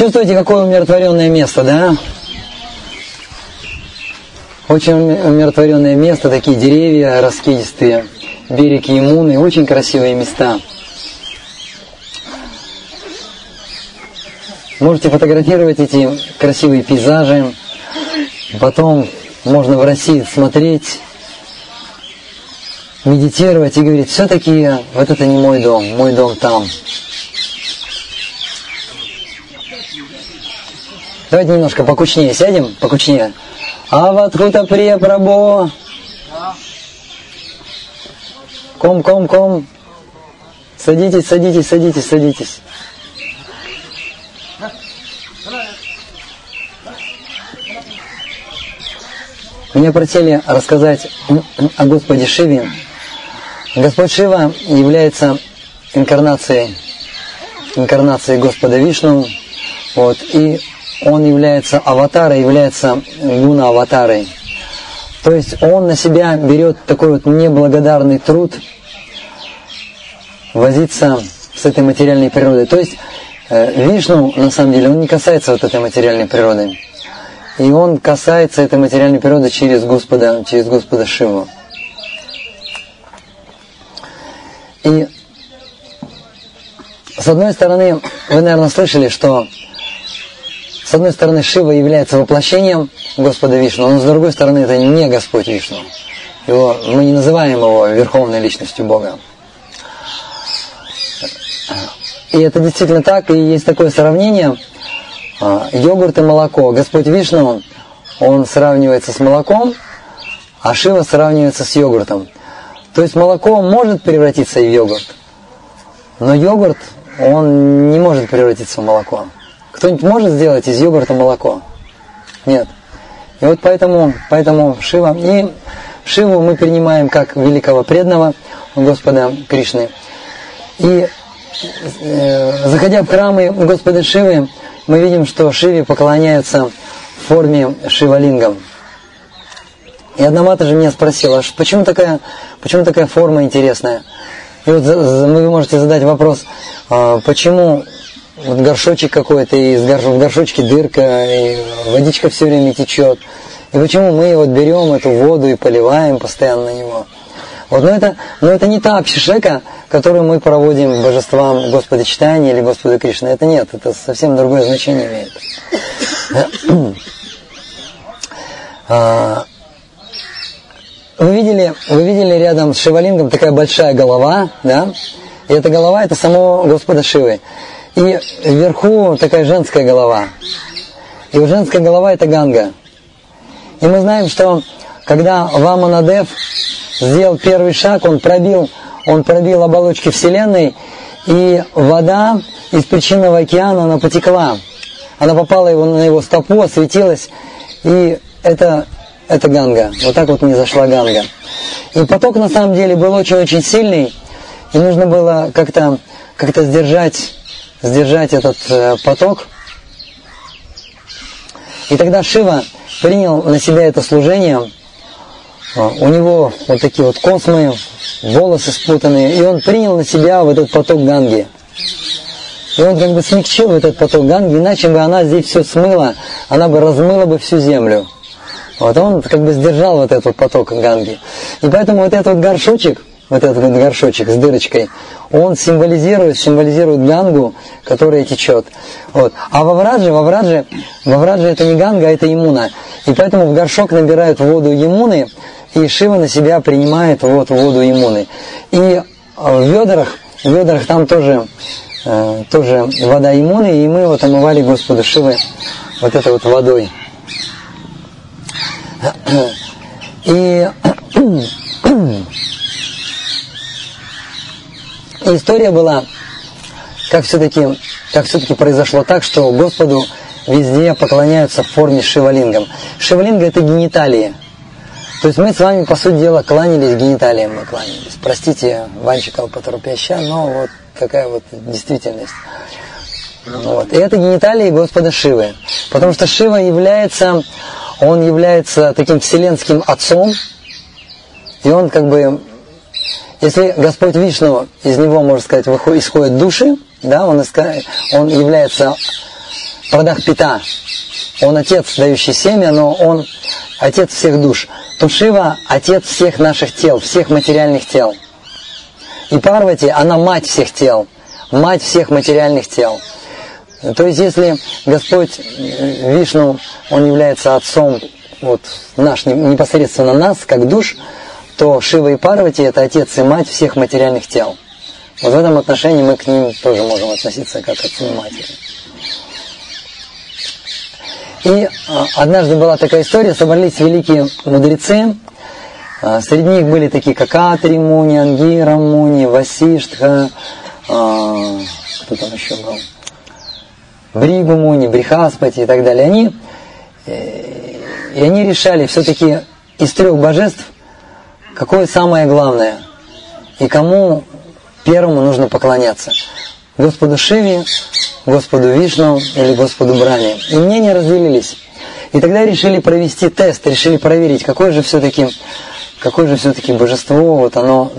Чувствуете, какое умиротворенное место, да? Очень умиротворенное место, такие деревья раскидистые, берег Емуны, очень красивые места. Можете фотографировать эти красивые пейзажи, потом можно в России смотреть, медитировать и говорить, все-таки вот это не мой дом, мой дом там. Давайте немножко покучнее сядем, покучнее. Аватхута Прия Прабо. Ком, ком, ком. Садитесь, садитесь, садитесь, садитесь. Меня просили рассказать о Господе Шиве. Господь Шива является инкарнацией, инкарнацией Господа Вишну. Вот, и он является аватарой, является гуна аватарой. То есть он на себя берет такой вот неблагодарный труд возиться с этой материальной природой. То есть э, Вишну, на самом деле, он не касается вот этой материальной природы. И он касается этой материальной природы через Господа, через Господа Шиву. И с одной стороны, вы, наверное, слышали, что с одной стороны, Шива является воплощением Господа Вишну, но с другой стороны, это не Господь Вишну. Его, мы не называем его верховной личностью Бога. И это действительно так, и есть такое сравнение. А, йогурт и молоко. Господь Вишну, он сравнивается с молоком, а Шива сравнивается с йогуртом. То есть молоко может превратиться в йогурт, но йогурт, он не может превратиться в молоко. Кто-нибудь может сделать из йогурта молоко? Нет. И вот поэтому, поэтому Шива, и Шиву мы принимаем как великого преданного Господа Кришны. И э, заходя в храмы Господа Шивы, мы видим, что Шиве поклоняются в форме Шивалингам. И одна мата же меня спросила, почему такая, почему такая форма интересная? И вот вы можете задать вопрос, а, почему вот горшочек какой-то, и в горшочке дырка, и водичка все время течет. И почему мы вот берем эту воду и поливаем постоянно на него? Вот, но это, но это не та общешека, которую мы проводим божествам Господа Читания или Господа Кришны. Это нет, это совсем другое значение имеет. А, вы видели, вы видели рядом с Шивалингом такая большая голова, да? И эта голова это само Господа Шивы. И вверху такая женская голова. И у женской голова это Ганга. И мы знаем, что когда Ваманадев сделал первый шаг, он пробил, он пробил оболочки Вселенной, и вода из причинного океана, она потекла. Она попала его, на его стопу, осветилась, и это, это Ганга. Вот так вот не зашла Ганга. И поток на самом деле был очень-очень сильный, и нужно было как-то как сдержать сдержать этот э, поток. И тогда Шива принял на себя это служение. А, у него вот такие вот космы, волосы спутанные, и он принял на себя вот этот поток Ганги. И он как бы смягчил этот поток Ганги, иначе бы она здесь все смыла, она бы размыла бы всю землю. Вот он как бы сдержал вот этот поток Ганги. И поэтому вот этот горшочек, вот этот вот горшочек с дырочкой, он символизирует, символизирует гангу, которая течет. Вот. А во Врадже, во Врадже, во Врадже это не ганга, а это имуна. И поэтому в горшок набирают воду имуны, и Шива на себя принимает вот воду имуны. И в ведрах, в ведрах там тоже, э, тоже вода имуны, и мы вот омывали Господа Шивы вот этой вот водой. И История была, как все-таки как все-таки произошло так, что Господу везде поклоняются в форме шивалингам. Шивалинга это гениталии. То есть мы с вами, по сути дела, кланялись гениталиям, мы кланялись. Простите, Ванчикова поторопяща, но вот какая вот действительность. Вот. И это гениталии Господа Шивы. Потому что Шива является, он является таким вселенским отцом, и он как бы если Господь Вишну, из него, можно сказать, выходит, исходят души, да, он, он является Прадах Пита, он отец, дающий семя, но он отец всех душ, то Шива отец всех наших тел, всех материальных тел. И Парвати, она мать всех тел, мать всех материальных тел. То есть, если Господь э, Вишну, Он является отцом вот, наш, непосредственно нас, как душ, то Шива и Парвати – это отец и мать всех материальных тел. Вот в этом отношении мы к ним тоже можем относиться как отцу и матери. И а, однажды была такая история, собрались великие мудрецы, а, среди них были такие, как Атри Муни, Ангира Муни, Васиштха, а, кто там еще был, Бригу Муни, Брихаспати и так далее. Они, э, и они решали все-таки из трех божеств, какое самое главное, и кому первому нужно поклоняться. Господу Шиве, Господу Вишну или Господу Браме. И мнения разделились. И тогда решили провести тест, решили проверить, какое же все-таки какое же все-таки божество, вот оно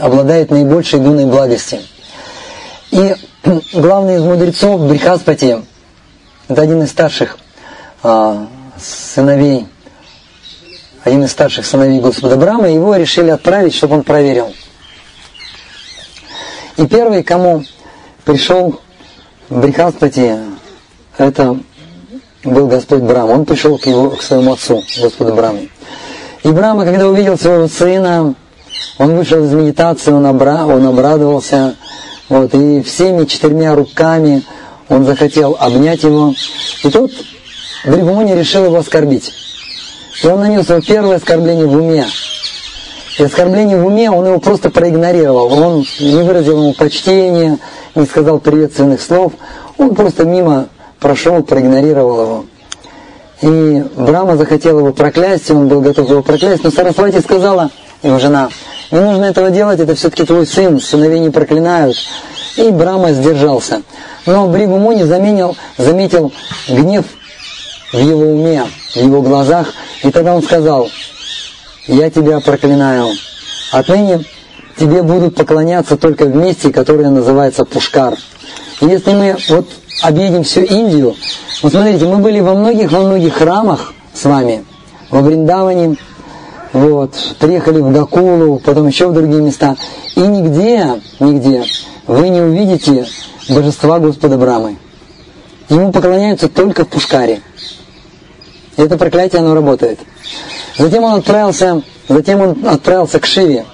обладает наибольшей гуной благости. И главный из мудрецов, Брихаспати, это один из старших а, сыновей, один из старших сыновей Господа Брама, его решили отправить, чтобы он проверил. И первый, кому пришел Брихаспати, это был Господь Брам. Он пришел к, его, к своему отцу, Господу Браму. И Брама, когда увидел своего сына, он вышел из медитации, он, обра... он обрадовался, вот, и всеми четырьмя руками он захотел обнять его. И тут Бригумуни решил его оскорбить. И он нанес его первое оскорбление в уме. И оскорбление в уме он его просто проигнорировал. Он не выразил ему почтения, не сказал приветственных слов. Он просто мимо прошел, проигнорировал его. И Брама захотел его проклясть, и он был готов его проклясть, но Сарасвати сказала, его жена, не нужно этого делать, это все-таки твой сын, сыновей не проклинают. И Брама сдержался. Но Бригу Муни заметил, гнев в его уме, в его глазах, и тогда он сказал, я тебя проклинаю. Отныне тебе будут поклоняться только в месте, которое называется Пушкар. И если мы вот объедем всю Индию, вот смотрите, мы были во многих, во многих храмах с вами, во Бриндаване, вот, приехали в Гакулу, потом еще в другие места, и нигде, нигде вы не увидите божества Господа Брамы. Ему поклоняются только в Пушкаре. Это проклятие, оно работает. Затем он отправился, затем он отправился к Шиве.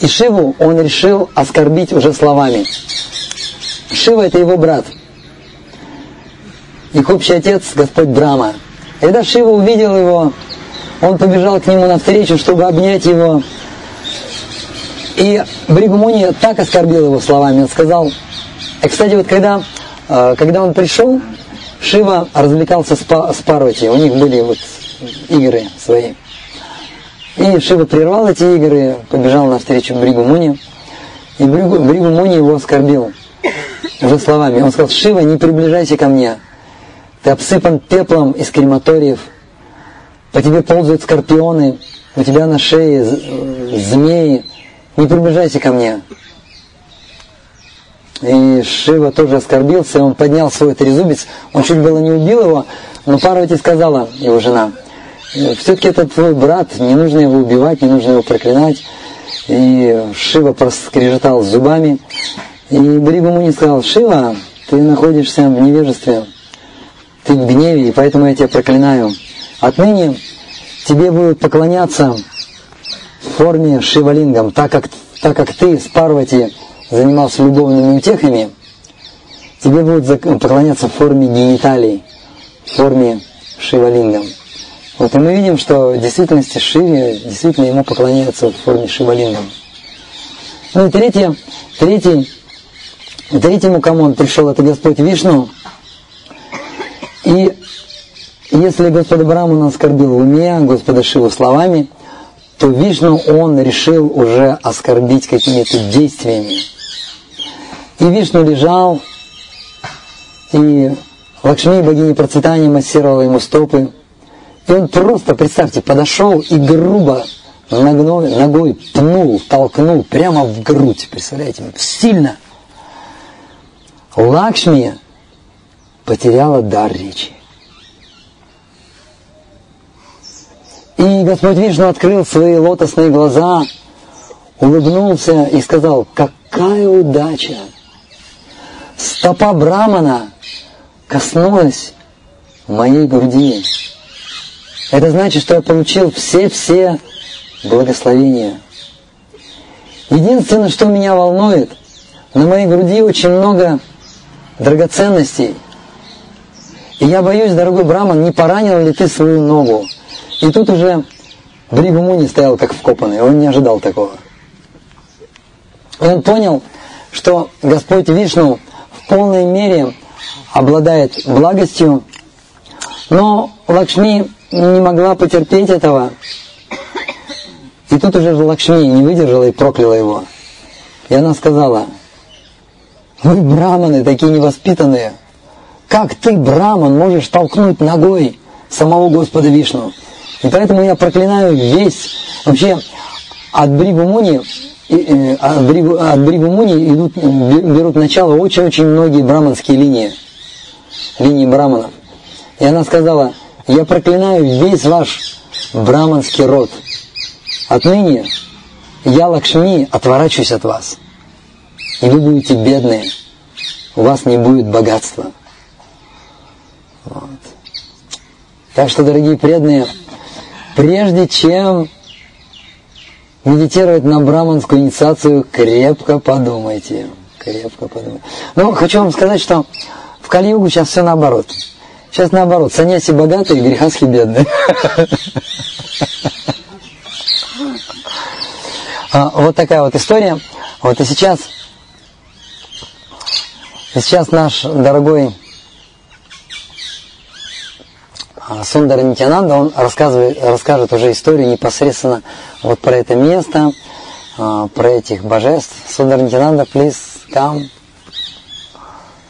И Шиву он решил оскорбить уже словами. Шива это его брат. Их общий отец, Господь Брама. И когда Шива увидел его, он побежал к нему навстречу, чтобы обнять его. И Бригумуни так оскорбил его словами. Он сказал, и, кстати, вот когда, э, когда он пришел, Шива развлекался с Парвати. У них были вот игры свои. И Шива прервал эти игры, побежал навстречу Бригу Муни. И Бригу, Бригу Муни его оскорбил уже словами. Он сказал, Шива, не приближайся ко мне. Ты обсыпан пеплом из крематориев. По тебе ползают скорпионы. У тебя на шее змеи. Не приближайся ко мне. И Шива тоже оскорбился, он поднял свой трезубец, он чуть было не убил его, но Парвати сказала, его жена, все-таки это твой брат, не нужно его убивать, не нужно его проклинать. И Шива проскрежетал зубами. И Бригу Муни сказал, Шива, ты находишься в невежестве, ты в гневе, и поэтому я тебя проклинаю. Отныне тебе будут поклоняться в форме Шивалингам, так как, так как ты с Парвати занимался любовными утехами, тебе будут поклоняться в форме гениталий, в форме Шивалингам. Вот и мы видим, что в действительности Шиве действительно ему поклоняются в форме Шивалингам. Ну и третье, третий, третьему, кому он пришел, это Господь Вишну. И если Господа Брамана оскорбил в уме, Господа Шиву словами, то Вишну он решил уже оскорбить какими-то действиями. И Вишну лежал, и Лакшми, богиня процветания, массировала ему стопы. И он просто, представьте, подошел и грубо ногой, ногой пнул, толкнул прямо в грудь, представляете, сильно. Лакшми потеряла дар речи. И Господь Вишну открыл свои лотосные глаза, улыбнулся и сказал, какая удача! Стопа Брамана коснулась моей груди. Это значит, что я получил все-все благословения. Единственное, что меня волнует, на моей груди очень много драгоценностей. И я боюсь, дорогой Браман, не поранил ли ты свою ногу? И тут уже Бригу Муни стоял как вкопанный, он не ожидал такого. Он понял, что Господь Вишну полной мере обладает благостью, но Лакшми не могла потерпеть этого. И тут уже Лакшми не выдержала и прокляла его. И она сказала, вы браманы такие невоспитанные. Как ты, браман, можешь толкнуть ногой самого Господа Вишну? И поэтому я проклинаю весь, вообще от Бригу Муни, э, от Бригу, от Бригу Муни идут, берут начало очень-очень многие браманские линии, линии браманов. И она сказала, я проклинаю весь ваш браманский род. Отныне я, Лакшми, отворачиваюсь от вас. И вы будете бедные. У вас не будет богатства. Вот. Так что, дорогие преданные, прежде чем медитировать на браманскую инициацию, крепко подумайте. Крепко подумайте. Но хочу вам сказать, что в Кали-югу сейчас все наоборот. Сейчас наоборот, саньяси богатые, грехаски бедные. А, вот такая вот история. Вот и сейчас, и сейчас наш дорогой а, Сундар Нитянанда, он рассказывает, расскажет уже историю непосредственно вот про это место, а, про этих божеств. Сундар Нитянанда, please come.